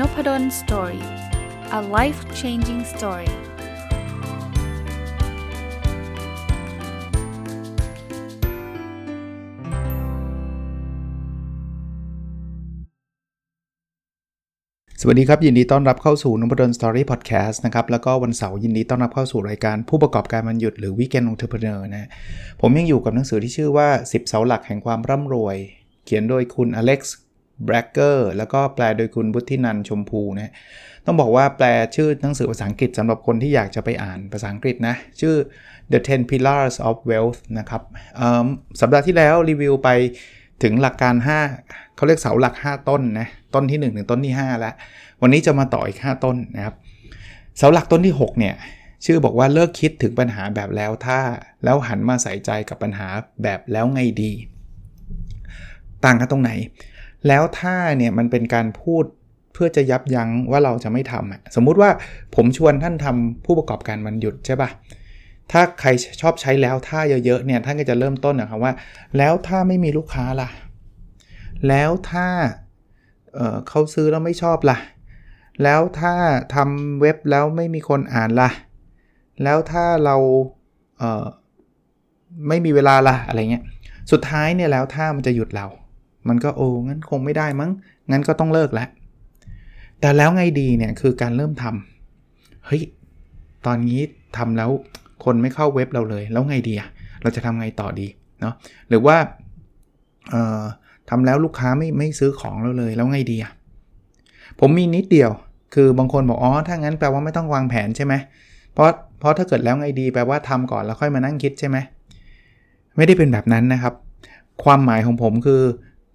Nopadol Story a life changing story สวัสดีครับ ยินดีต้อนรับเข้าสู่นพดล Story Podcast นะครับ แล้วก็วันเสาร์ยินดีต้อนรับเข้าสู่รายการผู้ประกอบการวันหยุดหรือ weekend entrepreneur นะผมยังอยู่กับหนังสือที่ชื่อว่า 10 เสาหลักแห่งความร่ำรวย เขียนโดยคุณอเล็กซ์ แบล็กเกอร์แล้วก็แปลโดยคุณบุธินันชมพูนะต้องบอกว่าแปลชื่อหนังสือภาษาอังกฤษสำหรับคนที่อยากจะไปอ่านภาษาอังกฤษนะ ชื่อ The 10 Pillars of Wealth นะครับสัปดาห์ที่แล้วรีวิวไปถึงหลักการ 5 เขาเรียกเสาหลัก 5 ต้นนะ ต้นที่ 1 ถึงต้นที่ 5 แล้ว วันนี้จะมาต่ออีก 5 ต้นนะครับ เสาหลักต้นที่ 6 เนี่ย ชื่อบอกว่าเลิกคิดถึงปัญหาแบบแล้วถ้า แล้วหันมาใส่ใจกับปัญหาแบบแล้วไงดี ต่างกันตรงไหน แล้วถ้าเนี่ยมันเป็นการพูดเพื่อจะยับยั้งว่าเราจะไม่ทำสมมุติว่าผมชวนท่านทำผู้ประกอบการวันหยุดใช่ปะถ้าใครชอบใช้แล้วถ้าเยอะๆเนี่ยท่านก็จะเริ่มต้นนะครับว่า แล้วถ้าไม่มีลูกค้าล่ะ แล้วถ้าเเขาซื้อแล้วไม่ชอบล่ะ แล้วถ้าทำเว็บแล้วไม่มีคนอ่านล่ะ แล้วถ้าเราเไม่มีเวลาล่ะอะไรเงี้ยสุดท้ายเนี่ยแล้วถ้ามันจะหยุดเรา มันก็โอ้งั้นคงไม่ได้มั้ง งั้นก็ต้องเลิกแล้ว แต่แล้วไงดีเนี่ยคือการเริ่มทำเฮ้ยตอนนี้ทำแล้วคนไม่เข้าเว็บเราเลย แล้วไงดีอะเราจะทำไงต่อดีเนาะหรือว่าเอ่อทำแล้วลูกค้าไม่ไม่ซื้อของเราเลยแล้วไงดีอะผมมีนิดเดียว คือบางคนบอกอ๋อถ้างั้นแปลว่าไม่ต้องวางแผนใช่ไหมเพราะเพราะถ้าเกิดแล้วไงดีแปลว่าทำก่อนแล้วค่อยมานั่งคิดใช่ไหมไม่ได้เป็นแบบนั้นนะครับ ความหมายของผมคือ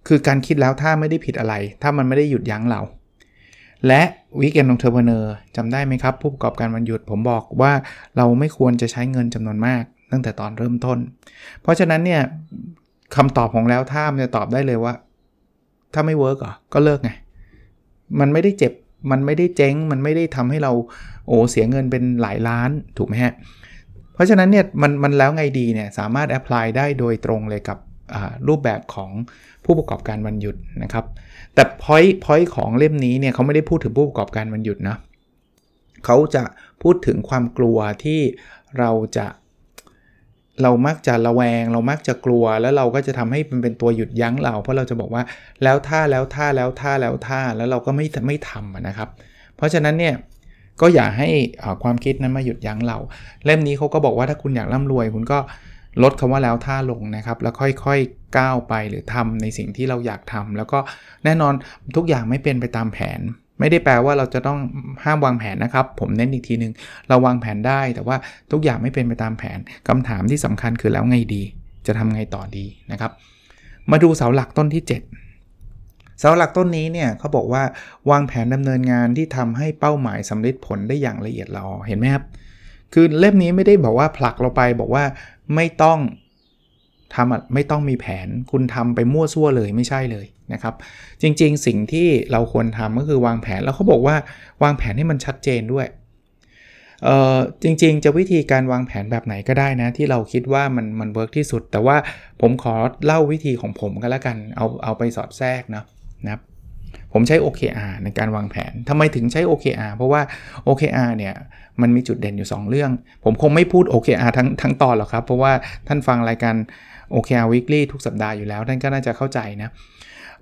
คือการคิดแล้วถ้าไม่ได้ผิดอะไร ถ้ามันไม่ได้หยุดยั้งเรา และวิกเอนองเทอร์เพเนอร์จำได้ไหมครับ ผู้ประกอบการวันหยุดผมบอกว่าเราไม่ควรจะใช้เงินจำนวนมาก ตั้งแต่ตอนเริ่มต้น เพราะฉะนั้นเนี่ยคำตอบของแล้วถ้ามันจะตอบได้เลยว่า ถ้าไม่ work อะก็เลิกไง มันไม่ได้เจ็บมันไม่ได้เจ๊ง มันไม่ได้ทำให้เราโอ้เสียเงินเป็นหลายล้านถูกไหมฮะ เพราะฉะนั้นเนี่ยมันมันแล้วไงดีเนี่ยสามารถ apply ได้โดยตรงเลยกับรูปแบบของ ผู้ประกอบการวันหยุดนะครับ แต่ point point ของเล่มนี้เนี่ยเขาไม่ได้พูดถึงผู้ประกอบการวันหยุดนะเขาจะพูดถึงความกลัวที่เราจะเรามักจะระแวง เรามักจะกลัว แล้วเราก็จะทำให้มันเป็นตัวหยุดยั้งเรา เพราะเราจะบอกว่าแล้วท่าแล้วท่าแล้วท่าแล้วท่าแล้วเราก็ไม่ไม่ทำนะครับ เพราะฉะนั้นเนี่ยก็อย่าให้ความคิดนั้นมาหยุดยั้งเรา เล่มนี้เขาก็บอกว่าถ้าคุณอยากร่ำรวย คุณก็ ลดคำว่าแล้วท่าลงนะครับ แล้วค่อยๆก้าวไปหรือทำในสิ่งที่เราอยากทำแล้วก็แน่นอนทุกอย่างไม่เป็นไปตามแผน ไม่ได้แปลว่าเราจะต้องห้ามวางแผนนะครับ ผมเน้นอีกทีนึง เราวางแผนได้แต่ว่าทุกอย่างไม่เป็นไปตามแผนคำถามที่สำคัญคือแล้วไงดี จะทำไงต่อดีนะครับ มาดูเสาหลักต้นที่ 7 เสาหลักต้นนี้เนี่ยเขาบอกว่าวางแผนดำเนินงานที่ทำให้เป้าหมายสำเร็จผลได้อย่างละเอียดราเห็นไหมครับคือเล่มนี้ไม่ได้บอกว่าผลักเราไปบอกว่า ไม่ต้องทำไม่ต้องมีแผนคุณทำไปมั่วซั่วเลยไม่ใช่เลยนะครับ จริงๆ สิ่งที่เราควรทำก็คือวางแผนแล้วเขาบอกว่าวางแผนให้มันชัดเจนด้วยเออจริงๆ จะวิธีการวางแผนแบบไหนก็ได้นะ ที่เราคิดว่ามันมัน work ที่สุด แต่ว่าผมขอเล่าวิธีของผมก็แล้วกันเอาเอาไปสอดแทรกนะนะครับ ผมใช้ OKR ในการวางแผนทำไมถึงใช้ OKR เพราะว่า OKR เนี่ยมันมีจุดเด่นอยู่ 2 เรื่อง ผมคงไม่พูด OKR ทั้งทั้งตอนหรอกครับ เพราะว่าท่านฟังรายการ OKR Weekly ทุกสัปดาห์อยู่แล้ว ท่านก็น่าจะเข้าใจนะ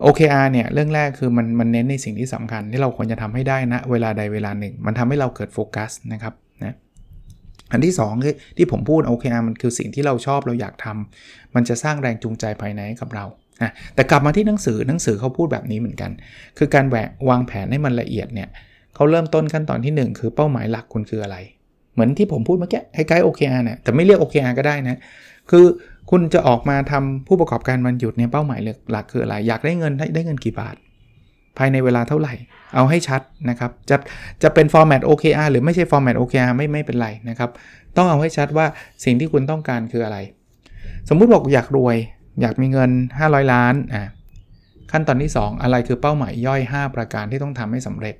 OKR เนี่ยเรื่องแรกคือมันมันเน้นในสิ่งที่สำคัญที่เราควรจะทำให้ได้นะเวลาใดเวลาหนึ่ง มันทำให้เราเกิดโฟกัสนะครับนะอันที่2คือที่ผมพูด OKR มันคือสิ่งที่เราชอบเราอยากทำมันจะสร้างแรงจูงใจภายในกับเรา นะแต่กลับมาที่หนังสือหนังสือเขาพูดแบบนี้เหมือนกัน คือการแหววางแผนให้มันละเอียดเนี่ยเขาเริ่มต้นขั้นตอนที่ 1 คือเป้าหมายหลักคุณคืออะไร เหมือนที่ผมพูดเมื่อกี้ให้ไกด์ OKR เนี่ยแต่ไม่เรียก OKR ก็ได้นะ คือคุณจะออกมาทำผู้ประกอบการวันหยุดเนี่ยเป้าหมายหลักคืออะไร อยากได้เงินได้เงินกี่บาท ภายในเวลาเท่าไหร่ เอาให้ชัดนะครับจะจะเป็น format OKR หรือไม่ใช่ format OKR ไม่ไม่เป็นไรนะครับต้องเอาให้ชัดว่าสิ่งที่คุณต้องการคืออะไร สมมุติบอกอยากรวย อยากมีเงิน 500 ล้านอะขั้นตอนที่ 2 อะไรคือเป้าหมายย่อย 5 ประการที่ต้องทำให้สำเร็จ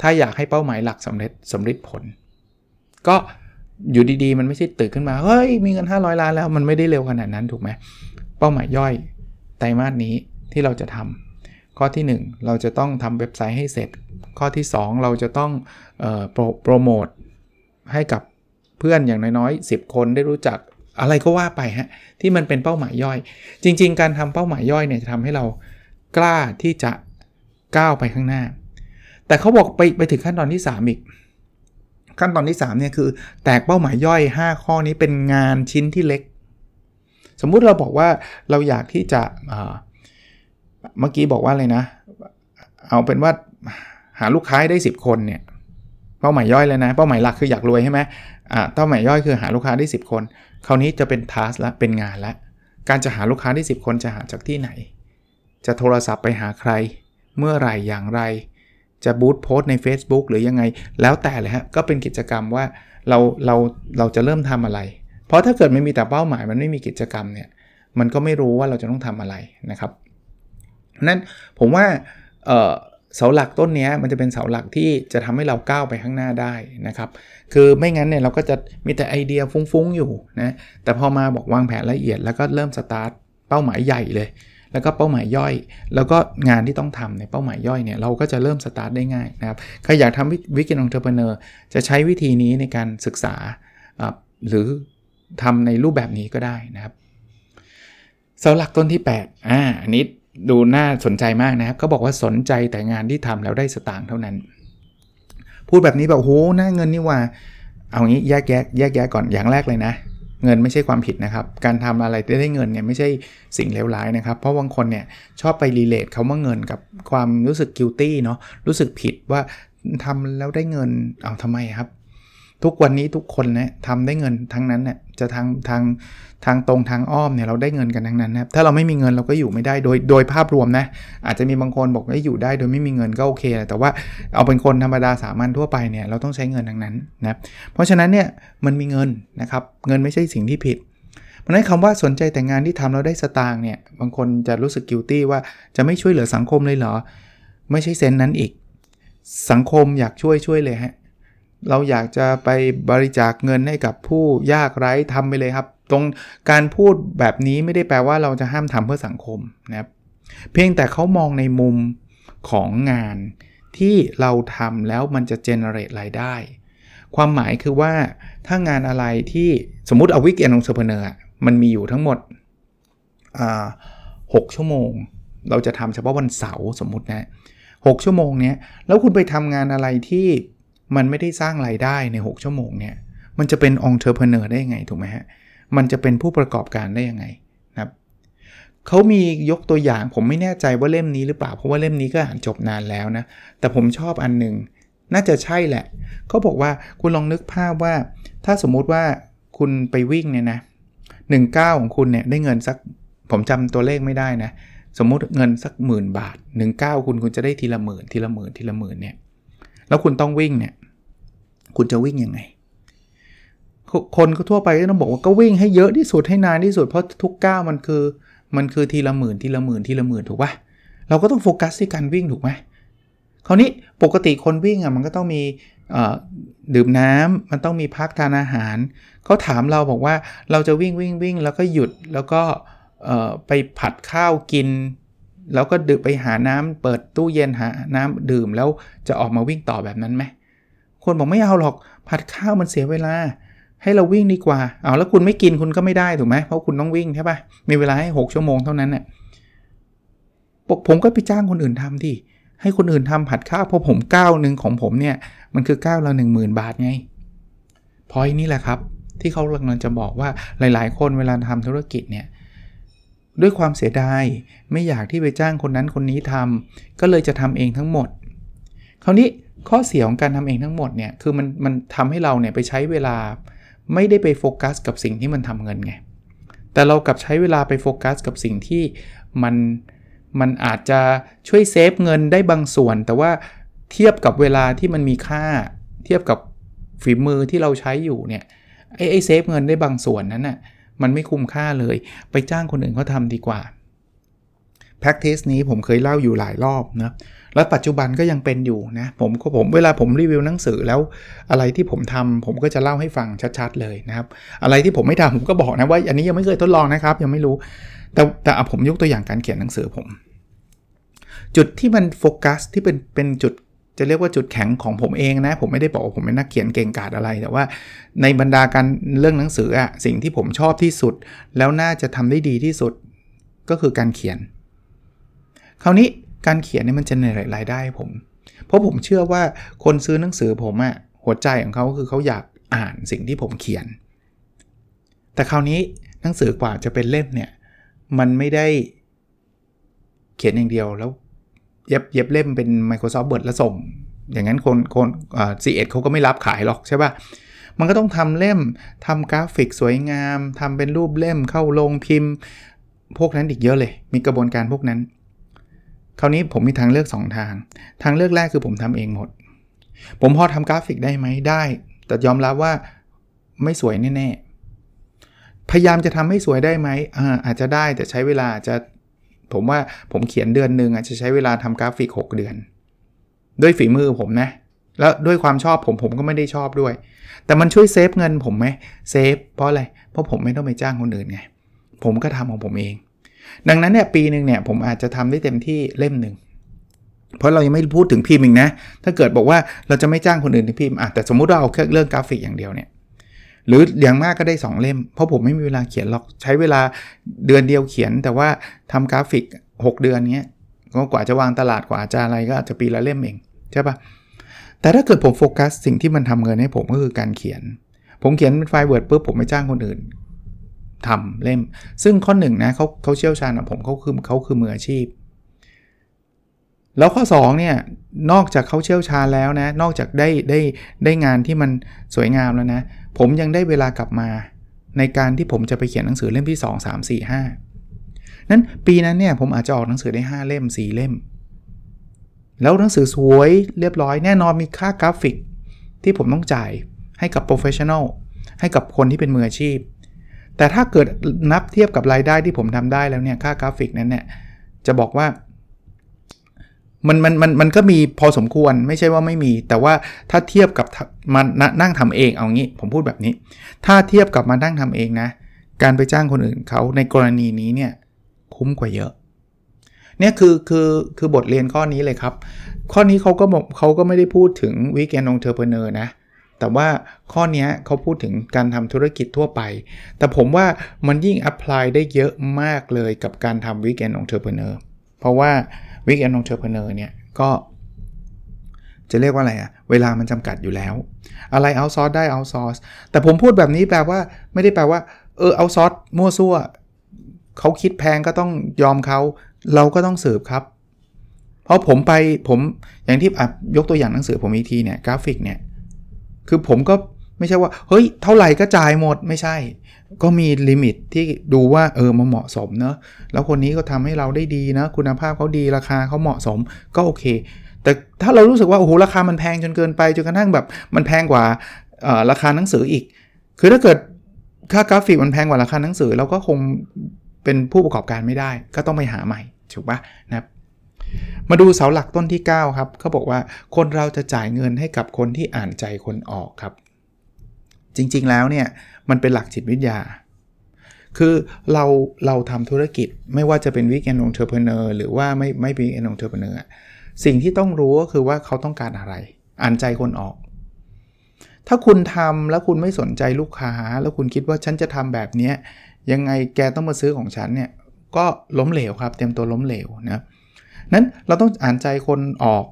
ถ้าอยากให้เป้าหมายหลักสำเร็จสำเร็จผล ก็อยู่ดีๆ มันไม่ใช่ตื่นขึ้นมา เฮ้ย มีเงิน 500 ล้านแล้วมันไม่ได้เร็วขนาดนั้นถูกไหมเป้าหมายย่อยไตรมาสนี้ที่เราจะทำข้อที่ 1 เราจะต้องทำเว็บไซต์ให้เสร็จ ข้อที่ 2 เราจะต้องออโปโปรโมทให้กับเพื่อนอย่างน้อยๆ 10 คนได้รู้จัก อะไรก็ว่าไปฮะที่มันเป็นเป้าหมายย่อย จริง ๆ การทำเป้าหมายย่อยเนี่ยจะทำให้เรากล้าที่จะก้าวไปข้างหน้า แต่เขาบอกไปไปถึงขั้นตอนที่ 3 อีก ขั้นตอนที่3เนี่ยคือแตกเป้าหมายย่อย 5 ข้อนี้เป็นงานชิ้นที่เล็ก สมมุติเราบอกว่าเราอยากที่จะเมื่อกี้บอกว่าอะไรนะ เอาเป็นว่าหาลูกค้าได้ 10 คนเนี่ยเป้าหมายย่อยเลยนะ เป้าหมายหลักคืออยากรวยใช่ไหมอ่าเป้าหมายย่อยคือหาลูกค้าได้ 10 คน คราวนี้จะเป็นทัสละเป็นงานละการจะหาลูกค้าได้10 คนจะหาจากที่ไหน จะโทรศัพท์ไปหาใคร เมื่อไหร่อย่างไร จะบูตโพสใน Facebook หรือยังไง แล้วแต่เลยฮะ ก็เป็นกิจกรรมว่าเราเราเราจะเริ่มทำอะไร เพราะถ้าเกิดไม่มีแต่เป้าหมายมันไม่มีกิจกรรมเนี่ย มันก็ไม่รู้ว่าเราจะต้องทำอะไรนะครับนั้นผมว่า เสาหลักต้นนี้มันจะเป็นเสาหลักที่จะทำให้เราก้าวไปข้างหน้าได้นะครับ คือไม่งั้นเนี่ยเราก็จะมีแต่ไอเดียฟุ้งๆอยู่นะแต่พอมาบอกวางแผนละเอียดแล้วก็เริ่มสตาร์ทเป้าหมายใหญ่เลย แล้วก็เป้าหมายย่อย แล้วก็งานที่ต้องทำในเป้าหมายย่อยเนี่ยเราก็จะเริ่มสตาร์ทได้ง่ายนะครับใครอยากทำวิกฤตองเทอร์เพเนอร์จะใช้วิธีนี้ในการศึกษาหรือทำในรูปแบบนี้ก็ได้นะครับเสาหลักต้นที่8อ่าอันนี้ ดูน่าสนใจมากนะครับเขาบอกว่าสนใจแต่งานที่ทำแล้วได้สตางค์เท่านั้น พูดแบบนี้แบบโหน่าเงินนี่ว่า เอางี้แยกแยะแยกแยะก่อนอย่างแรกเลยนะ เงินไม่ใช่ความผิดนะครับ การทำอะไรได้ได้เงินเนี่ยไม่ใช่สิ่งเลวร้ายนะครับ เพราะบางคนเนี่ยชอบไปรีเลทเขาว่าเงินกับความรู้สึกกิลตี้เนาะรู้สึกผิดว่าทำแล้วได้เงินเอาทำไมครับ ทุกวันนี้ทุกคนนะทำได้เงินทั้งนั้นเนี่ยจะทางทางทางตรงทางอ้อมเนี่ยเราได้เงินกันทั้งนั้นนะถ้าเราไม่มีเงินเราก็อยู่ไม่ได้โดยโดยภาพรวมนะอาจจะมีบางคนบอกว่าอยู่ได้โดยไม่มีเงินก็โอเค แต่ว่าเอาเป็นคนธรรมดาสามัญทั่วไปเนี่ยเราต้องใช้เงินทั้งนั้นนะเพราะฉะนั้นเนี่ยมันมีเงินนะครับเงินไม่ใช่สิ่งที่ผิดเพราะนั้นคำว่าสนใจแต่งานที่ทำแล้วได้สตางค์เนี่ยบางคนจะรู้สึกกิลตี้ว่าจะไม่ช่วยเหลือสังคมเลยเหรอ ไม่ใช่เซนนั้นอีก สังคมอยากช่วยช่วยเลยฮะ เราอยากจะไปบริจาคเงินให้กับผู้ยากไร้ทำไปเลยครับ ตรงการพูดแบบนี้ไม่ได้แปลว่าเราจะห้ามทำเพื่อสังคมนะครับ เพียงแต่เขามองในมุมของงานที่เราทำแล้วมันจะเจเนเรตรายได้ ความหมายคือว่าถ้างานอะไรที่สมมติเอา weekend entrepreneur มันมีอยู่ทั้งหมดหกชั่วโมง เราจะทำเฉพาะวันเสาร์สมมตินะหกชั่วโมงเนี้ยแล้วคุณไปทำงานอะไรที่ มันไม่ได้สร้างรายได้ใน 6 ชั่วโมงเนี่ย มันจะเป็น entrepreneur ได้ยังไงถูกไหมฮะ มันจะเป็นผู้ประกอบการได้ยังไงนะครับเขามียกตัวอย่างผมไม่แน่ใจว่าเล่มนี้หรือเปล่า เพราะว่าเล่มนี้ก็อ่านจบนานแล้วนะ แต่ผมชอบอันหนึ่งน่าจะใช่แหละเขาบอกว่าคุณลองนึกภาพว่า ถ้าสมมุติว่าคุณไปวิ่งเนี่ยนะหนึ่งเก้าของคุณเนี่ยได้เงินสักผมจำตัวเลขไม่ได้นะ สมมุติเงินสักหมื่นบาท1นึ่คุณคุณจะได้ทีละหมื่นทีละหมื่นทีละหมื่นเนี่ยแล้วคุณต้องวิ่งเนี่ย คุณจะวิ่งยังไง คนก็ทั่วไปก็ต้องบอกว่าก็วิ่งให้เยอะที่สุดให้นานที่สุดเพราะทุกก้าวมันคือมันคือทีละหมื่นทีละหมื่นทีละหมื่นถูกปะเราก็ต้องโฟกัสที่การวิ่งถูกไหมคราวนี้ปกติคนวิ่งอะมันก็ต้องมีดื่มน้ำมันต้องมีพักทานอาหารเขาถามเราบอกว่าเราจะวิ่งวิ่งวิ่งแล้วก็หยุดแล้วก็ไปผัดข้าวกิน แล้วก็ดื่มไปหาน้ำเปิดตู้เย็นหาน้ำดื่มแล้วจะออกมาวิ่งต่อแบบนั้นไหม คนบอกไม่เอาหรอกผัดข้าวมันเสียเวลา ให้เราวิ่งดีกว่า เอาแล้วคุณไม่กินคุณก็ไม่ได้ถูกไหมเพราะคุณต้องวิ่งใช่ปะมีเวลาให้ 6 ชั่วโมงเท่านั้นเนี่ยผมก็ไปจ้างคนอื่นทำที่ให้คนอื่นทำผัดข้าวเพราะผมก้าวหนึ่งของผมเนี่ยมันคือก้าวละหนึ่งหมื่นบาทไงพอยนี่แหละครับ ที่เขากำลังจะบอกว่าหลาย ๆ คนเวลาทำธุรกิจเนี่ยด้วยความเสียดายไม่อยากที่ไปจ้างคนนั้นคนนี้ทำก็เลยจะทำเองทั้งหมด คราวนี้ ข้อเสียของการทำเองทั้งหมดเนี่ยคือมันมันทำให้เราเนี่ยไปใช้เวลาไม่ได้ไปโฟกัสกับสิ่งที่มันทำเงินไง แต่เรากลับใช้เวลาไปโฟกัสกับสิ่งที่มันมันอาจจะช่วย save เงินได้บางส่วน แต่ว่าเทียบกับเวลาที่มันมีค่า เทียบกับฝีมือที่เราใช้อยู่เนี่ยไอ้ไอ้ save เงินได้บางส่วนนั้นน่ะมันไม่คุ้มค่าเลย ไปจ้างคนอื่นเขาทำดีกว่า practice นี้ผมเคยเล่าอยู่หลายรอบนะแล้วปัจจุบันก็ยังเป็นอยู่นะผมก็ผมเวลาผมรีวิวหนังสือแล้วอะไรที่ผมทำผมก็จะเล่าให้ฟังชัดๆเลยนะครับ อะไรที่ผมไม่ทำผมก็บอกนะว่าอันนี้ยังไม่เคยทดลองนะครับ ยังไม่รู้ แต่แต่ผมยกตัวอย่างการเขียนหนังสือผม จุดที่มันโฟกัสที่เป็นเป็นจุดจะเรียกว่าจุดแข็งของผมเองนะ ผมไม่ได้บอกว่าผมเป็นนักเขียนเก่งกาจอะไร แต่ว่าในบรรดาการเรื่องหนังสืออะสิ่งที่ผมชอบที่สุด แล้วน่าจะทำได้ดีที่สุดก็คือการเขียน คราวนี้การเขียนเนี่ยมันจะเนรรายได้ผม เพราะผมเชื่อว่าคนซื้อหนังสือผมอะหัวใจของเขาคือเขาอยากอ่านสิ่งที่ผมเขียน แต่คราวนี้หนังสือกว่าจะเป็นเล่มเนี่ยมันไม่ได้เขียนอย่างเดียวแล้วเย็บเย็บเล่มเป็น Microsoft Word แล้วส่ง อย่างนั้นคนคนซีเอ็ดเขาก็ไม่รับขายหรอกใช่ปะ่ะ มันก็ต้องทำเล่มทำกราฟิกสวยงามทำเป็นรูปเล่มเข้าลงพิมพ์ พวกนั้นอีกเยอะเลย มีกระบวนการพวกนั้น คราวนี้ผมมีทางเลือก 2 ทาง ทางเลือกแรกคือผมทำเองหมด ผมพอทำกราฟิกได้ไหมได้ แต่ยอมรับว่าไม่สวยแน่ๆ พยายามจะทำให้สวยได้ไหมอาอาจจะได้แต่ใช้เวลาจะผมว่าผมเขียนเดือนหนึ่งอาจจะใช้เวลาทำกราฟิก 6 เดือน ด้วยฝีมือผมนะ แล้วด้วยความชอบผมผมก็ไม่ได้ชอบด้วย แต่มันช่วย save เงินผมไหม save เพราะอะไรเพราะผมไม่ต้องไปจ้างคนอื่นไงผมก็ทำของผมเอง ดังนั้นเนี่ยปีหนึ่งเนี่ยผมอาจจะทำได้เต็มที่เล่มหนึ่งเพราะเรายังไม่พูดถึงพิมพ์อีกนะ ถ้าเกิดบอกว่าเราจะไม่จ้างคนอื่นที่พิมพ์อะแต่สมมุติเราเอาแค่เรื่องกราฟิกอย่างเดียวเนี่ยหรืออย่างมากก็ได้ 2 เล่ม เพราะผมไม่มีเวลาเขียนหรอกใช้เวลาเดือนเดียวเขียน แต่ว่าทำกราฟิก 6 เดือนนี้ก็กว่าจะวางตลาดกว่าจะอะไรก็อาจจะปีละเล่มเองใช่ปะแต่ถ้าเกิดผมโฟกัสสิ่งที่มันทำเงินให้ผมก็คือการเขียน ผมเขียนเป็นไฟล์เวิร์ดปุ๊บผมไม่จ้างคนอื่น ทำเล่ม ซึ่งข้อหนึ่งนะเขาเขาเชี่ยวชาญกับผมเขาคือเขาคือมืออาชีพ แล้วข้อ2เนี่ยนอกจากเขาเชี่ยวชาญแล้วนะ นอกจากได้ได้ได้งานที่มันสวยงามแล้วนะ ผมยังได้เวลากลับมา ในการที่ผมจะไปเขียนหนังสือเล่มที่ 2 3 4 5 นั้นปีนั้นเนี่ยผมอาจจะออกหนังสือได้ 5 เล่ม 4 เล่ม แล้วหนังสือสวยเรียบร้อยแน่นอนมีค่ากราฟิกที่ผมต้องจ่ายให้กับ professional ให้กับคนที่เป็นมืออาชีพ แต่ถ้าเกิดนับเทียบกับรายได้ที่ผมทำได้แล้วเนี่ยค่ากราฟิกนั้นเนี่ยจะบอกว่ามันมันมันมันก็มีพอสมควรไม่ใช่ว่าไม่มี แต่ว่าถ้าเทียบกับมันนั่งทำเองเอางี้ ผมพูดแบบนี้ ถ้าเทียบกับมานั่งทำเองนะ การไปจ้างคนอื่นเขาในกรณีนี้เนี่ยคุ้มกว่าเยอะ เนี่ยคือคือคือบทเรียนข้อนี้เลยครับ ข้อนี้เขาก็บอกเขาก็ไม่ได้พูดถึง weekend entrepreneur นะ แต่ว่าข้อนี้เขาพูดถึงการทำธุรกิจทั่วไป แต่ผมว่ามันยิ่ง apply ได้เยอะมากเลยกับการทำ weekend entrepreneur เพราะว่า weekend entrepreneur เนี่ยก็จะเรียกว่าอะไรอะเวลามันจำกัดอยู่แล้ว อะไรเอาซอสได้เอาซอสแต่ผมพูดแบบนี้แปลว่าไม่ได้แปลว่า เออเอาซอสมั่วซั่วเขาคิดแพงก็ต้องยอมเขา เราก็ต้องสืบครับ เพราะผมไปผมอย่างที่ยกตัวอย่างหนังสือผมอีกทีเนี่ยกราฟิกเนี่ย คือผมก็ไม่ใช่ว่า เฮ้ย เท่าไหร่ก็จ่ายหมดไม่ใช่ ก็มี limit ที่ดูว่าเออมันเหมาะสมเนอะแล้วคนนี้ก็ทำให้เราได้ดีนะ คุณภาพเขาดีราคาเขาเหมาะสมก็โอเค แต่ถ้าเรารู้สึกว่าโอ้โหราคามันแพงจนเกินไปจนกระทั่งแบบมันแพงกว่าราคาหนังสืออีก คือถ้าเกิดค่ากราฟิกมันแพงกว่าราคาหนังสือเราก็คงเป็นผู้ประกอบการไม่ได้ ก็ต้องไปหาใหม่ถูกปะนะครับ มาดูเสาหลักต้นที่ 9 ครับเขาบอกว่าคนเราจะจ่ายเงินให้กับคนที่อ่านใจคนออกครับ จริงๆแล้วเนี่ยมันเป็นหลักจิตวิทยา คือเราเราทำธุรกิจไม่ว่าจะเป็น Weekend Entrepreneur หรือว่าไม่ไม่ Weekend Entrepreneurสิ่งที่ต้องรู้ก็คือว่าเขาต้องการอะไร อ่านใจคนออก ถ้าคุณทำแล้วคุณไม่สนใจลูกค้า แล้วคุณคิดว่าฉันจะทำแบบนี้ยังไงแกต้องมาซื้อของฉันเนี่ยก็ล้มเหลวครับ เต็มตัวล้มเหลวนะ นั้นเราต้องอ่านใจคนออก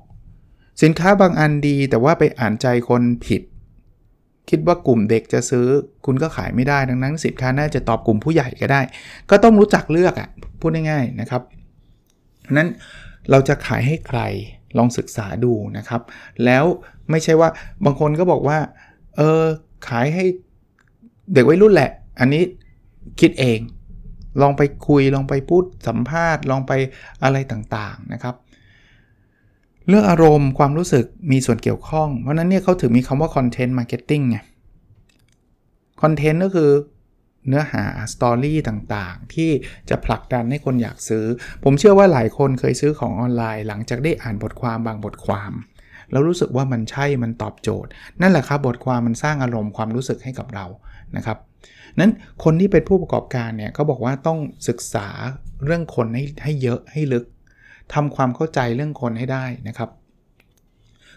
สินค้าบางอันดีแต่ว่าไปอ่านใจคนผิด คิดว่ากลุ่มเด็กจะซื้อคุณก็ขายไม่ได้ดังนั้น สินค้าน่าจะตอบกลุ่มผู้ใหญ่ก็ได้ ก็ต้องรู้จักเลือกอะ่ะพูดง่ายๆนะครับนั้นเราจะขายให้ใครลองศึกษาดูนะครับ แล้วไม่ใช่ว่าบางคนก็บอกว่า เออขายให้เด็กวัยรุ่นแหละ อันนี้คิดเอง ลองไปคุยลองไปพูดสัมภาษณ์ ลองไปอะไรต่างๆนะครับ เรื่องอารมณ์ความรู้สึกมีส่วนเกี่ยวข้อง เพราะนั้นเนี่ยเขาถึงมีคำว่า content marketing ไง content ก็คือเนื้อหาสตอรี่ต่างๆ ที่จะผลักดันให้คนอยากซื้อ ผมเชื่อว่าหลายคนเคยซื้อของออนไลน์ หลังจากได้อ่านบทความบางบทความแล้วรู้สึกว่ามันใช่มันตอบโจทย์ นั่นแหละครับบทความมันสร้างอารมณ์ความรู้สึกให้กับเรานะครับ นั้นคนที่เป็นผู้ประกอบการเนี่ยเขาบอกว่าต้องศึกษาเรื่องคนให้ให้เยอะให้ลึกทำความเข้าใจเรื่องคนให้ได้นะครับ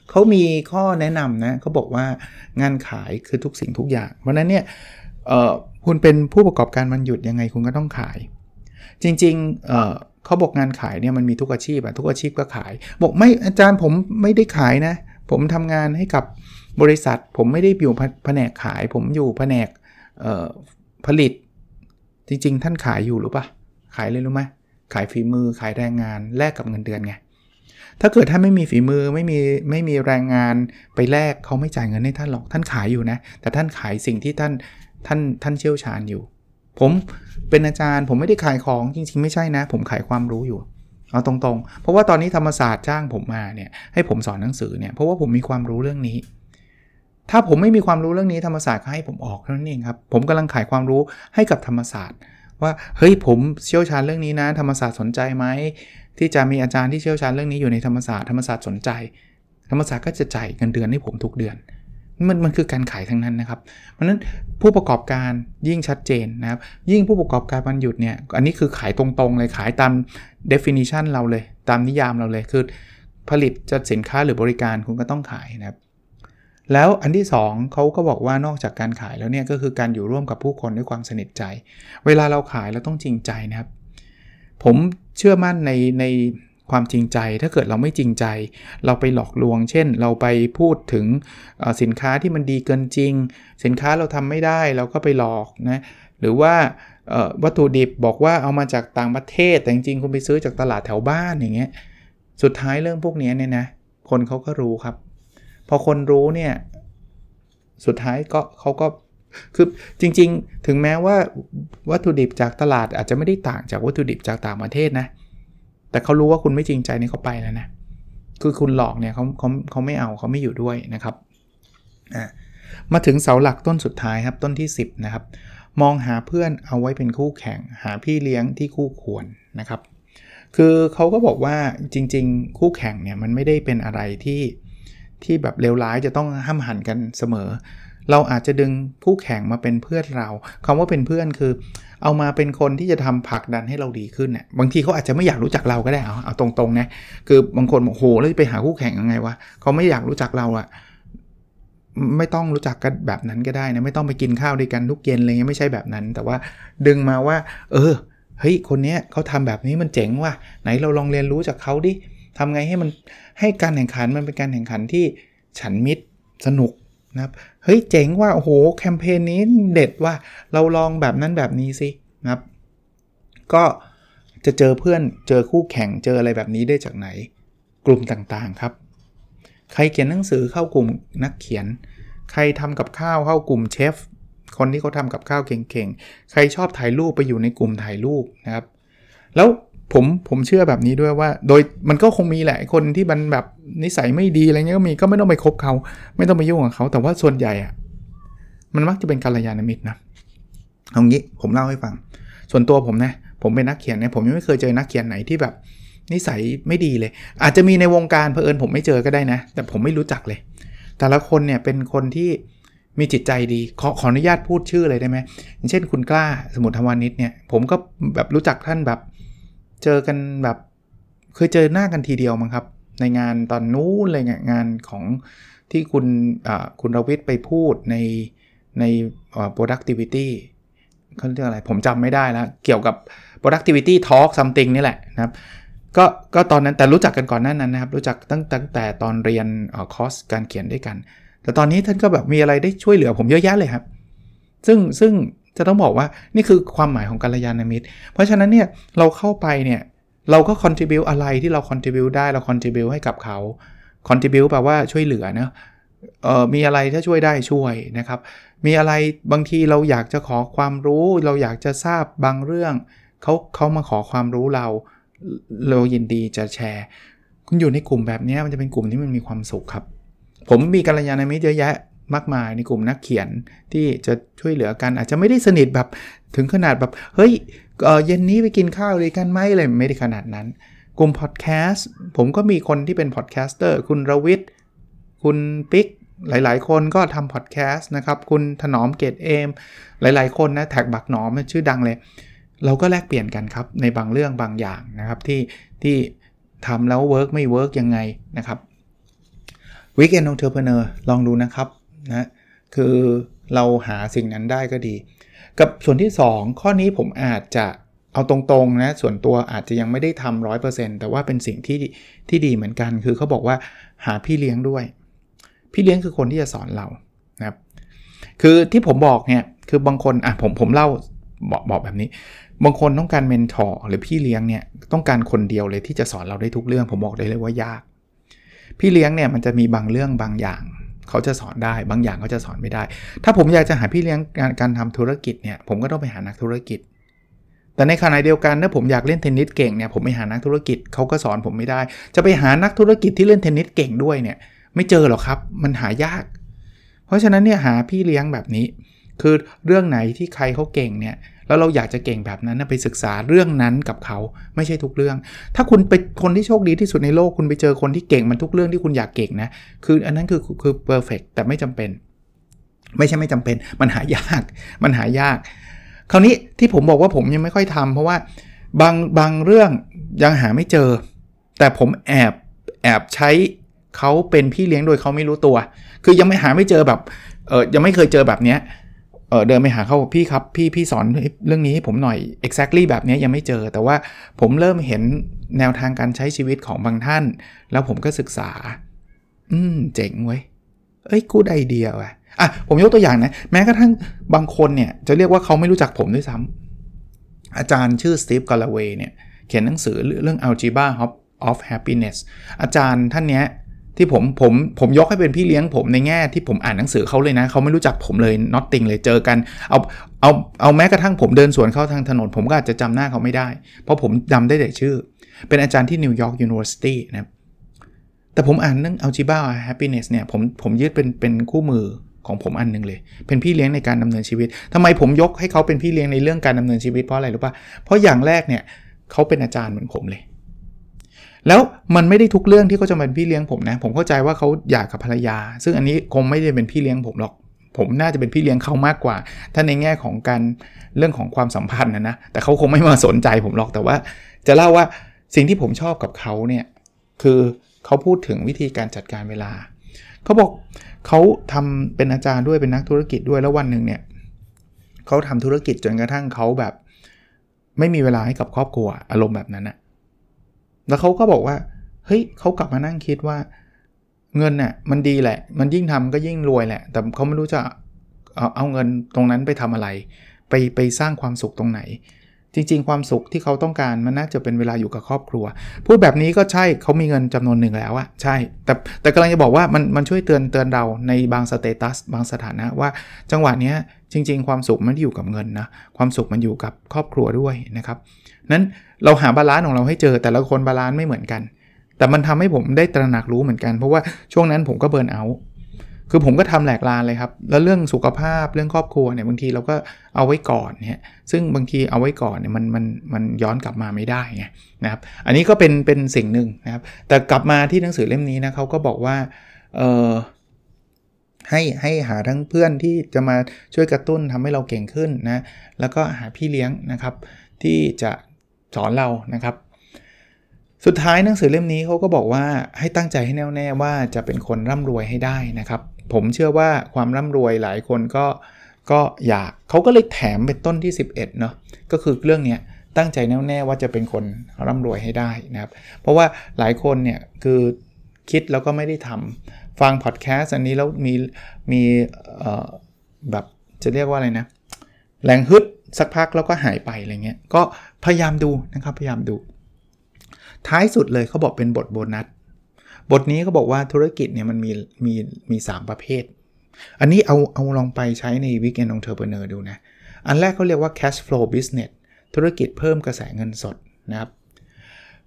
เขามีข้อแนะนำนะเขาบอกว่างานขายคือทุกสิ่งทุกอย่าง เพราะนั้นเนี่ยคุณเป็นผู้ประกอบการมันหยุดยังไงคุณก็ต้องขาย จริงๆเเขาบอกงานขายเนี่ยมันมีทุกอาชีพอะทุกอาชีพก็ขาย บอกไม่อาจารย์ผมไม่ได้ขายนะ ผมทำงานให้กับบริษัท ผมไม่ได้อยู่แผนกขาย ผมอยู่แผนก ผลิต จริงๆ ท่านขายอยู่หรือปะขายเลยรู้ไหมขายฝีมือขายแรงงานแลกกับเงินเดือนไงถ้าเกิดท่านไม่มีฝีมือไม่มีไม่มีแรงงานไปแลกเขาไม่จ่ายเงินให้ท่านหรอกท่านขายอยู่นะ แต่ท่านขายสิ่งที่ท่านท่านท่านเชี่ยวชาญอยู่ ผมเป็นอาจารย์ผมไม่ได้ขายของจริง ๆ ไม่ใช่นะ ผมขายความรู้อยู่เอาตรงๆ เพราะว่าตอนนี้ธรรมศาสตร์จ้างผมมาเนี่ยให้ผมสอนหนังสือเนี่ยเพราะว่าผมมีความรู้เรื่องนี้ ถ้าผมไม่มีความรู้เรื่องนี้ธรรมศาสตร์ก็ให้ผมออกเท่านั้นเองครับ ผมกำลังขายความรู้ให้กับธรรมศาสตร์ ว่าเฮ้ยผมเชี่ยวชาญเรื่องนี้นะ ธรรมศาสตร์สนใจไหมที่จะมีอาจารย์ที่เชี่ยวชาญเรื่องนี้อยู่ในธรรมศาสตร์ธรรมศาสตร์สนใจ ธรรมศาสตร์ก็จะจ่ายเงินเดือนให้ผมทุกเดือนมันมันคือการขายทั้งนั้นนะครับ เพราะนั้นผู้ประกอบการยิ่งชัดเจนนะครับ ยิ่งผู้ประกอบการวันหยุดเนี่ย อันนี้คือขายตรงๆเลยขายตาม definition เราเลย ตามนิยามเราเลยคือ ผลิตจะสินค้าหรือบริการคุณก็ต้องขายนะครับ แล้วอันที่ 2เขาก็บอกว่านอกจากการขายแล้วเนี่ยก็คือการอยู่ร่วมกับผู้คนด้วยความสนิทใจ เวลาเราขายเราต้องจริงใจนะครับ ผมเชื่อมั่นในในความจริงใจ ถ้าเกิดเราไม่จริงใจ เราไปหลอกลวง เช่น เราไปพูดถึงสินค้าที่มันดีเกินจริง สินค้าเราทำไม่ได้เราก็ไปหลอกนะหรือว่าวัตถุดิบบอกว่าเอามาจากต่างประเทศแต่จริงๆคุณไปซื้อจากตลาดแถวบ้านอย่างเงี้ยสุดท้ายเรื่องพวกนี้เนี่ยนะคนเขาก็รู้ครับ พอคนรู้เนี่ยสุดท้ายก็เขาก็คือจริงๆ ถึงแม้ว่าวัตถุดิบจากตลาดอาจจะไม่ได้ต่างจากวัตถุดิบจากต่างประเทศนะ แต่เขารู้ว่าคุณไม่จริงใจนี่เขาไปแล้วนะ คือคุณหลอกเนี่ยเขาเขาเขาไม่เอาเขาไม่อยู่ด้วยนะครับอ่ามาถึงเสาหลักต้นสุดท้ายครับต้นที่ 10 นะครับ มองหาเพื่อนเอาไว้เป็นคู่แข่ง หาพี่เลี้ยงที่คู่ควรนะครับ คือเขาก็บอกว่าจริง ๆ คู่แข่งเนี่ยมันไม่ได้เป็นอะไรที่ ที่แบบเลวร้ายจะต้องห้ามหันกันเสมอ เราอาจจะดึงผู้แข่งมาเป็นเพื่อนเราคำว่าเป็นเพื่อนคือ เอามาเป็นคนที่จะทำผลักดันให้เราดีขึ้นเนี่ยบางทีเขาอาจจะไม่อยากรู้จักเราก็ได้เอาเอาตรงๆนะคือบางคนบอกโหแล้วจะไปหาคู่แข่งยังไงวะเขาไม่อยากรู้จักเราอะไม่ต้องรู้จักกันแบบนั้นก็ได้นะไม่ต้องไปกินข้าวด้วยกันทุกเย็นอะไรเงี้ยไม่ใช่แบบนั้น แต่ว่าดึงมาว่า เออเฮ้ยคนเนี้ยเขาทำแบบนี้มันเจ๋งว่ะไหนเราลองเรียนรู้จากเขาดิ ทำไงให้มันให้การแข่งขันมันเป็นการแข่งขันที่ฉันมิตรสนุกนะครับเฮ้ยเจ๋งว่าโอ้โหแคมเปญนี้เด็ดว่าเราลองแบบนั้นแบบนี้สินะครับก็จะเจอเพื่อนเจอคู่แข่งเจออะไรแบบนี้ได้จากไหน กลุ่มต่างๆครับ ใครเขียนหนังสือเข้ากลุ่มนักเขียน ใครทำกับข้าวเข้ากลุ่มเชฟคนที่เขาทำกับข้าวเก่งๆ ใครชอบถ่ายรูปไปอยู่ในกลุ่มถ่ายรูปนะครับ แล้ว ผมผมเชื่อแบบนี้ด้วยว่า โดยมันก็คงมีแหละคนที่มันแบบนิสัยไม่ดีอะไรเงี้ยก็มีก็ไม่ต้องไปคบเขา ไม่ต้องไปยุ่งกับเขา แต่ว่าส่วนใหญ่อะมันมักจะเป็นกัลยาณมิตรนะเอางี้ผมเล่าให้ฟัง ส่วนตัวผมนะผมเป็นนักเขียนเนี่ยผมยังไม่เคยเจอนักเขียนไหนที่แบบนิสัยไม่ดีเลย อาจจะมีในวงการเพอเอิญผมไม่เจอก็ได้นะ แต่ผมไม่รู้จักเลย แต่ละคนเนี่ยเป็นคนที่มีจิตใจดี ขอขออนุญาตพูดชื่อเลยได้ไหมเช่นคุณกล้าสมุทรธวานิชเนี่ยผมก็แบบรู้จักท่านแบบ เจอกันแบบเคยเจอหน้ากันทีเดียวมั้งครับ ในงานตอนนู้นเลยงานของที่คุณคุณรวิทย์ไปพูดในใน productivity เขาเรียกอะไร ผมจำไม่ได้แล้ว เกี่ยวกับ productivity talk something นี่แหละนะครับก็ก็ตอนนั้นแต่รู้จักกันก่อนหน้านั้นนะครับ รู้จักตั้งตั้งแต่ตอนเรียนคอร์สการเขียนด้วยกัน แต่ตอนนี้ท่านก็แบบมีอะไรได้ช่วยเหลือผมเยอะแยะเลยครับ ซึ่งซึ่ง จะต้องบอกว่านี่คือความหมายของกัลยาณมิตร เพราะฉะนั้นเนี่ยเราเข้าไปเนี่ยเราก็ contribu อะไรที่เรา contribu ได้เรา contribu ให้กับเขา contribu แปลว่าช่วยเหลือนะเอ่อมีอะไรถ้าช่วยได้ช่วยนะครับ มีอะไรบางทีเราอยากจะขอความรู้ เราอยากจะทราบบางเรื่องเขาเขามาขอความรู้เรา เรายินดีจะแชร์ คุณอยู่ในกลุ่มแบบนี้มันจะเป็นกลุ่มที่มันมีความสุขครับ ผมมีกัลยาณมิตรเยอะแยะ มากมายในกลุ่มนักเขียนที่จะช่วยเหลือกันอาจจะไม่ได้สนิทแบบถึงขนาดแบบเฮ้ยเย็นนี้ไปกินข้าวด้วยกันไหมอะไรไม่ได้ขนาดนั้น กลุ่มพอดแคสต์ผมก็มีคนที่เป็น podcaster คุณรวิทย์คุณปิ๊กหลาย ๆ คนก็ทำพอดแคสต์นะครับ คุณถนอมเกตุเอม หลาย ๆ คนนะ TaxBugnoms ชื่อดังเลย เราก็แลกเปลี่ยนกันครับ ในบางเรื่องบางอย่างนะครับ ที่ที่ทำแล้ว work ไม่ work ยังไงนะครับ Weekend Entrepreneur ลองดูนะครับ นะคือเราหาสิ่งนั้นได้ก็ดี กับส่วนที่ 2 ข้อนี้ผมอาจจะเอาตรงๆนะส่วนตัวอาจจะยังไม่ได้ทำร้อยเปอร์เซ็นต์แต่ว่าเป็นสิ่งที่ที่ดีเหมือนกัน คือเขาบอกว่าหาพี่เลี้ยงด้วย พี่เลี้ยงคือคนที่จะสอนเรานะครับคือที่ผมบอกเนี่ยคือบางคนอะผมผมเล่าบอกบอกแบบนี้ บางคนต้องการ mentor หรือพี่เลี้ยงเนี่ยต้องการคนเดียวเลยที่จะสอนเราได้ทุกเรื่อง ผมบอกได้เลยว่ายาก พี่เลี้ยงเนี่ยมันจะมีบางเรื่องบางอย่าง เขาจะสอนได้ บางอย่างเขาจะสอนไม่ได้ ถ้าผมอยากจะหาพี่เลี้ยงการการทำธุรกิจเนี่ยผมก็ต้องไปหานักธุรกิจ แต่ในขณะเดียวกันถ้าผมอยากเล่นเทนนิสเก่งเนี่ยผมไปหานักธุรกิจเขาก็สอนผมไม่ได้ จะไปหานักธุรกิจที่เล่นเทนนิสเก่งด้วยเนี่ยไม่เจอหรอกครับมันหายาก เพราะฉะนั้นเนี่ยหาพี่เลี้ยงแบบนี้ คือเรื่องไหนที่ใครเขาเก่งเนี่ยแล้วเราอยากจะเก่งแบบนั้นไปศึกษาเรื่องนั้นกับเขาไม่ใช่ทุกเรื่อง ถ้าคุณไปคนที่โชคดีที่สุดในโลกคุณไปเจอคนที่เก่งมันทุกเรื่องที่คุณอยากเก่งนะคืออันนั้นคือคือเพอร์เฟกแต่ไม่จำเป็น ไม่ใช่ไม่จำเป็น มันหายากมันหายาก คราวนี้ที่ผมบอกว่าผมยังไม่ค่อยทำเพราะว่าบางบางเรื่องยังหาไม่เจอ แต่ผมแอบแอบใช้เขาเป็นพี่เลี้ยงโดยเขาไม่รู้ตัว คือยังไม่หาไม่เจอแบบเออยังไม่เคยเจอแบบเนี้ย เออเดินไปหาเขาพี่ครับ พี่พี่สอนเรื่องนี้ให้ผมหน่อย exactly แบบนี้ยังไม่เจอ แต่ว่าผมเริ่มเห็นแนวทางการใช้ชีวิตของบางท่าน แล้วผมก็ศึกษา อืม เจ๋งเว้ย เอ้ยกูดไอเดียว่ะอะผมยกตัวอย่างนะ แม้กระทั่งบางคนเนี่ย จะเรียกว่าเขาไม่รู้จักผมด้วยซ้อาจารย์ชื่อสตีฟกาลาเวย์เนี่ย เขียนหนังสือเรื่อง algebra of happiness อาจารย์ท่านเนี้ย ที่ผมผมผมยกให้เป็นพี่เลี้ยงผมในแง่ที่ผมอ่านหนังสือเขาเลยนะเขาไม่รู้จักผมเลย nothing เลยเจอกัน เอาเอาเอาแม้กระทั่งผมเดินสวนเข้าทางถนน ผมก็อาจจะจำหน้าเขาไม่ได้ เพราะผมจำได้แต่ชื่อ เป็นอาจารย์ที่ New York University นะครับแต่ผมอ่านเรื่อง algebra happiness เนี่ยผมผมยึดเป็นเป็นคู่มือของผมอันนึงเลย เป็นพี่เลี้ยงในการดำเนินชีวิตทำไมผมยกให้เขาเป็นพี่เลี้ยงในเรื่องการดำเนินชีวิตเพราะอะไรรู้ป่ะเพราะอย่างแรกเนี่ยเขาเป็นอาจารย์เหมือนผมเลย แล้วมันไม่ได้ทุกเรื่องที่เขาจะเป็นพี่เลี้ยงผมนะ ผมเข้าใจว่าเขาอยากกับภรรยา ซึ่งอันนี้คงไม่ได้เป็นพี่เลี้ยงผมหรอก ผมน่าจะเป็นพี่เลี้ยงเขามากกว่า ถ้าในแง่ของการเรื่องของความสัมพันธ์นะนะ แต่เขาคงไม่มาสนใจผมหรอก แต่ว่า จะเล่าว่าสิ่งที่ผมชอบกับเขาเนี่ย คือเขาพูดถึงวิธีการจัดการเวลา เขาบอกเขาทำเป็นอาจารย์ด้วยเป็นนักธุรกิจด้วยแล้ววันหนึ่งเนี่ยเขาทำธุรกิจจนกระทั่งเขาแบบ ไม่มีเวลาให้กับครอบครัวอารมณ์แบบนั้นอะ แล้วเขาก็บอกว่า เฮ้ยเขากลับมานั่งคิดว่า เงินน่ะมันดีแหละ มันยิ่งทำก็ยิ่งรวยแหละ แต่เขาไม่รู้จะเอาเอาเงินตรงนั้นไปทำอะไร ไปไปสร้างความสุขตรงไหน จริง ๆ ความสุขที่เขาต้องการมันน่าจะเป็นเวลาอยู่กับครอบครัว พูดแบบนี้ก็ใช่เขามีเงินจำนวนหนึ่งแล้วอะใช่ แต่แต่กำลังจะบอกว่ามันมันช่วยเตือนเตือนเราในบาง status บางสถานะว่า จังหวะนี้จริง ๆ ความสุขไม่ได้อยู่กับเงินนะความสุขมันอยู่กับครอบครัวด้วยนะครับนั้นเราหา balance ของเราให้เจอแต่ละคน balance ไม่เหมือนกัน แต่มันทำให้ผมได้ตระหนักรู้เหมือนกันเพราะว่าช่วงนั้นผมก็ burnout คือผมก็ทำแหลกลานเลยครับ แล้วเรื่องสุขภาพเรื่องครอบครัวเนี่ยบางทีเราก็เอาไว้ก่อนเนี่ยซึ่งบางทีเอาไว้ก่อนเนี่ยมันมันมันย้อนกลับมาไม่ได้ไงนะครับอันนี้ก็เป็นเป็นสิ่งหนึ่งนะครับแต่กลับมาที่หนังสือเล่มนี้นะเขาก็บอกว่าเออให้ให้หาทั้งเพื่อนที่จะมาช่วยกระตุ้นทำให้เราเก่งขึ้นนะแล้วก็หาพี่เลี้ยงนะครับ ที่จะสอนเรานะครับ สุดท้ายหนังสือเล่มนี้เขาก็บอกว่าให้ตั้งใจให้แน่วแน่ว่าจะเป็นคนร่ำรวยให้ได้นะครับ ผมเชื่อว่าความร่ำรวยหลายคนก็ก็อยากเขาก็เลยแถมเป็นต้นที่ 11เนาะก็คือเรื่องนี้ตั้งใจแน่วแน่ว่าจะเป็นคนร่ำรวยให้ได้นะครับ เพราะว่าหลายคนเนี่ยคือคิดแล้วก็ไม่ได้ทำฟังพอดแคสต์อันนี้แล้วมีมีแบบจะเรียกว่าอะไรนะ แรงฮึดสักพักแล้วก็หายไปอะไรเงี้ยก็พยายามดูนะครับพยายามดู ท้ายสุดเลยเขาบอกเป็นบทโบนัส บทนี้เขาบอกว่าธุรกิจเนี่ยมันมีมีมี3ประเภท อันนี้เอาเอาลองไปใช้ใน Weekend Entrepreneur ดูนะ อันแรกเขาเรียกว่า cash flow business ธุรกิจเพิ่มกระแสเงินสดนะครับ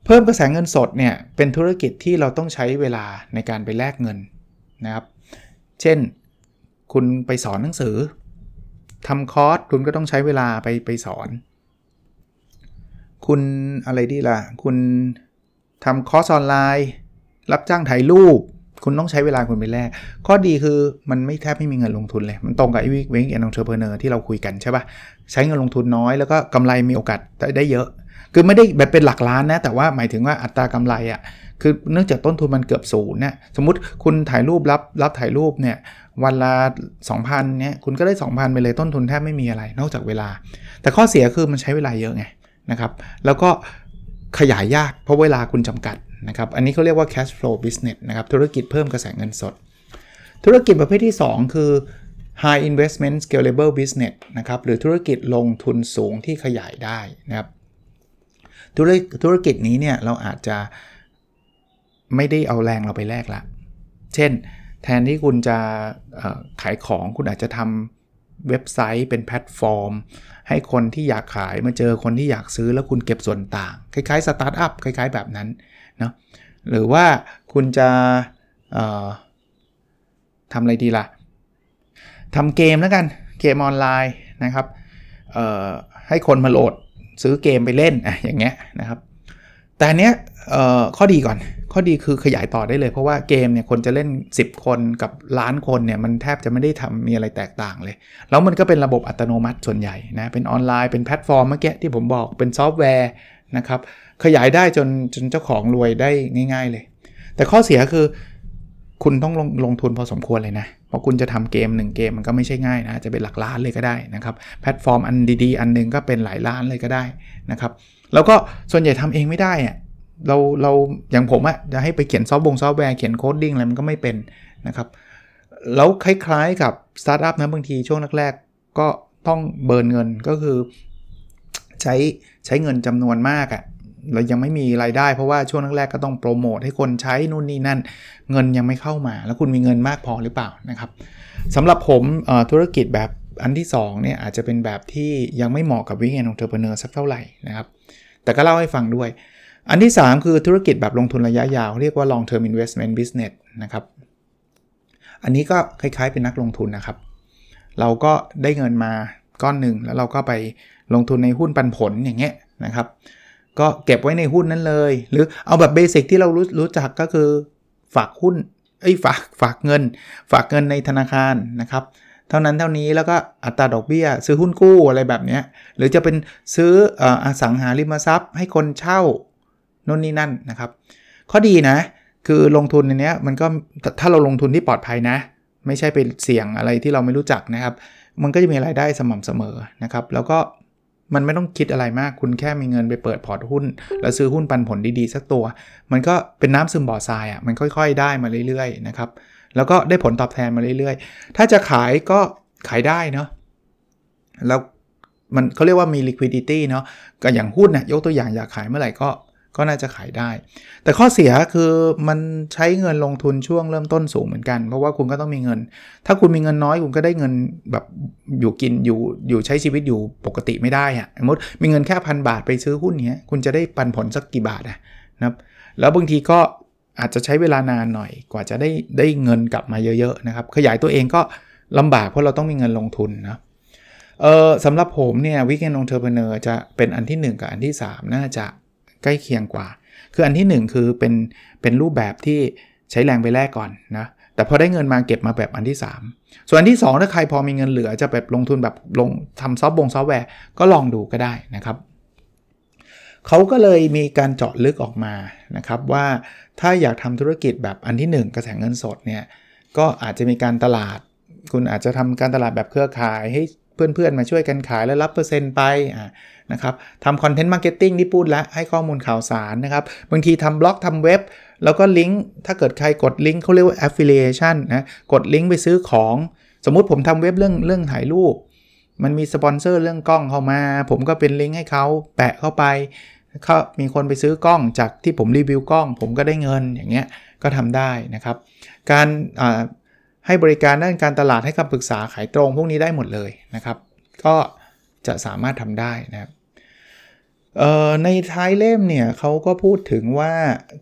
เพิ่มกระแสเงินสดเนี่ยเป็นธุรกิจที่เราต้องใช้เวลาในการไปแลกเงินนะครับ เช่นคุณไปสอนหนังสือทำคอร์สคุณก็ต้องใช้เวลาไปไปสอน คุณอะไรดีล่ะ คุณทำคอร์สออนไลน์ รับจ้างถ่ายรูป คุณต้องใช้เวลาคุณไปแลกข้อดีคือมันไม่แทบไม่มีเงินลงทุนเลย มันตรงกับไอ้ Weekend Entrepreneur ที่เราคุยกันใช่ปะ่ะใช้เงินลงทุนน้อยแล้วก็กำไรมีโอกาสได้เยอะ คือไม่ได้แบบเป็นหลักล้านนะ แต่ว่าหมายถึงว่าอัตรากำไรอะ่ะคือเนื่องจากต้นทุนมันเกือบศูนย์เนี่ยสมมติคุณถ่ายรูปรับรับถ่ายรูปเนี่ยวันละ 2,000เนี่ยคุณก็ได้ 2,000 ไปเลยต้นทุนแทบไม่มีอะไรนอกจากเวลา แต่ข้อเสียคือมันใช้เวลาเยอะไงนะครับ แล้วก็ขยายยากเพราะเวลาคุณจำกัด นะครับ อันนี้เขาเรียกว่า cash flow business นะครับ ธุรกิจเพิ่มกระแสเงินสด ธุรกิจประเภทที่ 2 คือ high investment scalable business นะครับ หรือธุรกิจลงทุนสูงที่ขยายได้นะครับ ธุรธุรกิจนี้เนี่ยเราอาจจะไม่ได้เอาแรงเราไปแลกละ เช่น แทนที่คุณจะขายของคุณอาจจะทำเว็บไซต์เป็นแพลตฟอร์ม ให้คนที่อยากขายมาเจอคนที่อยากซื้อแล้วคุณเก็บส่วนต่าง คล้ายๆสตาร์ทอัพคล้าย ๆ แบบนั้น เนาะหรือว่าคุณจะทำอะไรดีล่ะทำเกมแล้วกันเกมออนไลน์นะครับให้คนมาโหลดซื้อเกมไปเล่นอะอย่างเงี้ยนะครับ แต่เนี้ยข้อดีก่อน ข้อดีคือขยายต่อได้เลย เพราะว่าเกมเนี่ยคนจะเล่น 10 คนกับล้านคนเนี่ยมันแทบจะไม่ได้ทำมีอะไรแตกต่างเลย แล้วมันก็เป็นระบบอัตโนมัติส่วนใหญ่นะ เป็นออนไลน์เป็นแพลตฟอร์มเมื่อกี้ที่ผมบอกเป็นซอฟต์แวร์ นะครับ ขยายได้จนจนเจ้าของรวยได้ง่าย ๆเลย แต่ข้อเสียคือคุณต้องลงลงทุนพอสมควรเลยนะ เพราะคุณจะทำเกม 1 เกมมันก็ไม่ใช่ง่ายนะ จะเป็นหลักล้านเลยก็ได้นะครับ แพลตฟอร์มอันดีๆ อันนึงก็เป็นหลายล้านเลยก็ได้นะครับ แล้วก็ส่วนใหญ่ทำเองไม่ได้อะเราเราอย่างผมอะจะให้ไปเขียนซอฟต์บงซอฟต์แวร์เขียน coding อะไรมันก็ไม่เป็นนะครับ แล้วคล้ายๆกับสตาร์ทอัพนะบางทีช่วงแรกๆก็ต้อง burn เงินก็คือ ใช้ใช้เงินจำนวนมากอะเรายังไม่มีรายได้เพราะว่าช่วงแรกๆก็ต้องโปรโมทให้คนใช้นู่นนี่นั่น เงินยังไม่เข้ามา แล้วคุณมีเงินมากพอหรือเปล่านะครับสำหรับผมธุรกิจแบบอันที่2เนี่ยอาจจะเป็นแบบที่ยังไม่เหมาะกับ Weekend Entrepreneur สักเท่าไหร่นะครับ แต่ก็เล่าให้ฟังด้วย อันที่ 3 คือธุรกิจแบบลงทุนระยะยาว เรียกว่า long term investment business นะครับ อันนี้ก็คล้ายๆเป็นนักลงทุนนะครับ เราก็ได้เงินมาก้อนหนึ่งแล้วเราก็ไป ลงทุนในหุ้นปันผลอย่างเงี้ยนะครับ ก็เก็บไว้ในหุ้นนั้นเลย หรือเอาแบบ basic ที่เรารู้รู้จักก็คือฝากหุ้นเอ้ยฝากฝากเงิน ฝากเงินในธนาคารนะครับ เท่านั้นเท่านี้แล้วก็อัตราดอกเบี้ย ซื้อหุ้นกู้อะไรแบบเนี้ยหรือจะเป็นซื้ออสังหาริมทรัพย์ ให้คนเช่าน่นนี่นั่นนะครับ ข้อดีนะ คือลงทุนในนี้มันก็ถ้าเราลงทุนที่ปลอดภัยนะ ไม่ใช่เป็นเสี่ยงอะไรที่เราไม่รู้จักนะครับ มันก็จะมีรายได้สม่ำเสมอนะครับ แล้วก็ มันไม่ต้องคิดอะไรมาก คุณแค่มีเงินไปเปิดพอร์ตหุ้น แล้วซื้อหุ้นปันผลดีๆสักตัว มันก็เป็นน้ำซึมบ่อทรายอะ่ะ มันค่อยๆได้มาเรื่อยๆนะครับ แล้วก็ได้ผลตอบแทนมาเรื่อยๆ ถ้าจะขายก็ขายได้เนาะ แล้วมันเขาเรียกว่ามี liquidity เนาะก็อย่างหุ้นนะยกตัวอย่างอยากขายเมื่อไหร่ก็ ก็น่าจะขายได้ แต่ข้อเสียคือมันใช้เงินลงทุนช่วงเริ่มต้นสูงเหมือนกัน เพราะว่าคุณก็ต้องมีเงิน ถ้าคุณมีเงินน้อยคุณก็ได้เงินแบบอยู่กินอยู่อยู่ใช้ชีวิตอยู่ปกติไม่ได้อะสมมติมีเงินแค่พันบาทไปซื้อหุ้นเนี้ยคุณจะได้ปันผลสักกี่บาทอะนะครับแล้วบางทีก็อาจจะใช้เวลานานหน่อยกว่าจะได้ได้เงินกลับมาเยอะๆนะครับขยายตัวเองก็ลำบากเพราะเราต้องมีเงินลงทุนนะเออสำหรับผมเนี่ยวิกเกนองเทอร์เพเนอร์จะเป็นอันที่ 1 กับอันที่ 3 น่าจะ ใกล้เคียงกว่า คืออันที่ 1 คือเป็นเป็นรูปแบบที่ใช้แรงไปแลกก่อนนะแต่พอได้เงินมาเก็บมาแบบอันที่ 3 ส่วนอันที่ 2 ถ้าใครพอมีเงินเหลือจะแบบลงทุนแบบลงทำซอฟต์บงซอฟต์แวร์ก็ลองดูก็ได้นะครับเขาก็เลยมีการเจาะลึกออกมานะครับว่าถ้าอยากทำธุรกิจแบบอันที่ 1 กระแสเงินสดเนี่ยก็อาจจะมีการตลาด คุณอาจจะทำการตลาดแบบเครือข่ายให้เพื่อนๆมาช่วยกันขายแล้วรับเปอร์เซ็นต์ไปอ่า นะครับทำ content marketing ที่พูดแล้วให้ข้อมูลข่าวสารนะครับ บางทีทำบล็อกทำเว็บ แล้วก็ลิงก์ถ้าเกิดใครกดลิงก์เขาเรียกว่า affiliation นะกดลิงก์ไปซื้อของ สมมุติผมทำเว็บเรื่องเรื่องถ่ายรูป มันมีสปอนเซอร์เรื่องกล้องเข้ามา ผมก็เป็นลิงก์ให้เขาแปะเข้าไปเขามีคนไปซื้อกล้องจากที่ผมรีวิวกล้อง ผมก็ได้เงินอย่างเงี้ยก็ทำได้นะครับ การให้บริการด้านการตลาดให้คำปรึกษาขายตรงพวกนี้ได้หมดเลยนะครับ ก็จะสามารถทำได้นะครับ ในท้ายเล่มเนี่ยเขาก็พูดถึงว่า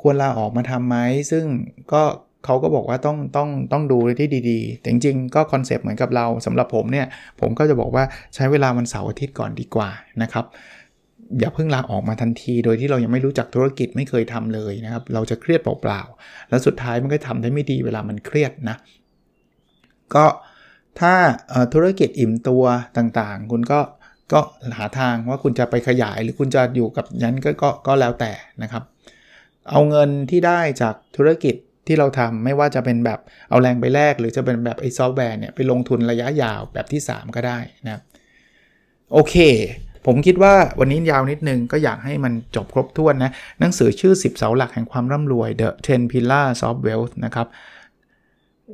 ควรลาออกมาทำไหมซึ่งก็เขาก็บอกว่าต้องต้องต้องดูที่ดีๆ แต่จริงๆ ก็คอนเซปต์เหมือนกับเราสำหรับผมเนี่ย ผมก็จะบอกว่าใช้เวลาวันเสาร์อาทิตย์ก่อนดีกว่านะครับ อย่าเพิ่งลาออกมาทันที โดยที่เรายังไม่รู้จักธุรกิจไม่เคยทำเลยนะครับ เราจะเครียดเปล่าๆ แล้วสุดท้ายมันก็ทำได้ไม่ดีเวลามันเครียดนะ ก็ถ้าธุรกิจอิ่มตัวต่างๆ คุณก็ ก็หาทางว่าคุณจะไปขยายหรือคุณจะอยู่กับนั้นก็กก็แล้วแต่นะครับ เอาเงินที่ได้จากธุรกิจที่เราทำไม่ว่าจะเป็นแบบเอาแรงไปแลกหรือจะเป็นแบบไอ้ซอฟต์แวร์เนี่ยไปลงทุนระยะยาวแบบที่ 3 ก็ได้นะครับโอเค ผมคิดว่าวันนี้ยาวนิดนึงก็อยากให้มันจบครบถ้วนนะหนังสือชื่อ 10 เสาหลักแห่งความร่ำรวย The 10 Pillars of Wealth นะครับ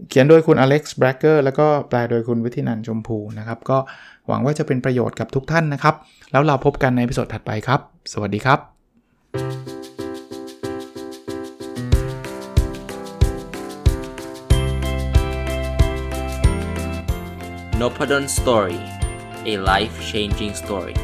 เขียนโดยคุณอเล็กซ์แบรกเกอร์แล้วก็แปลโดยคุณวิทินันชมพูนะครับ ก็ หวังว่าจะเป็นประโยชน์กับทุกท่านนะครับ แล้วเราพบกันในพิสดถัดไปครับ สวัสดีครับ n o p a d o n Story a life changing story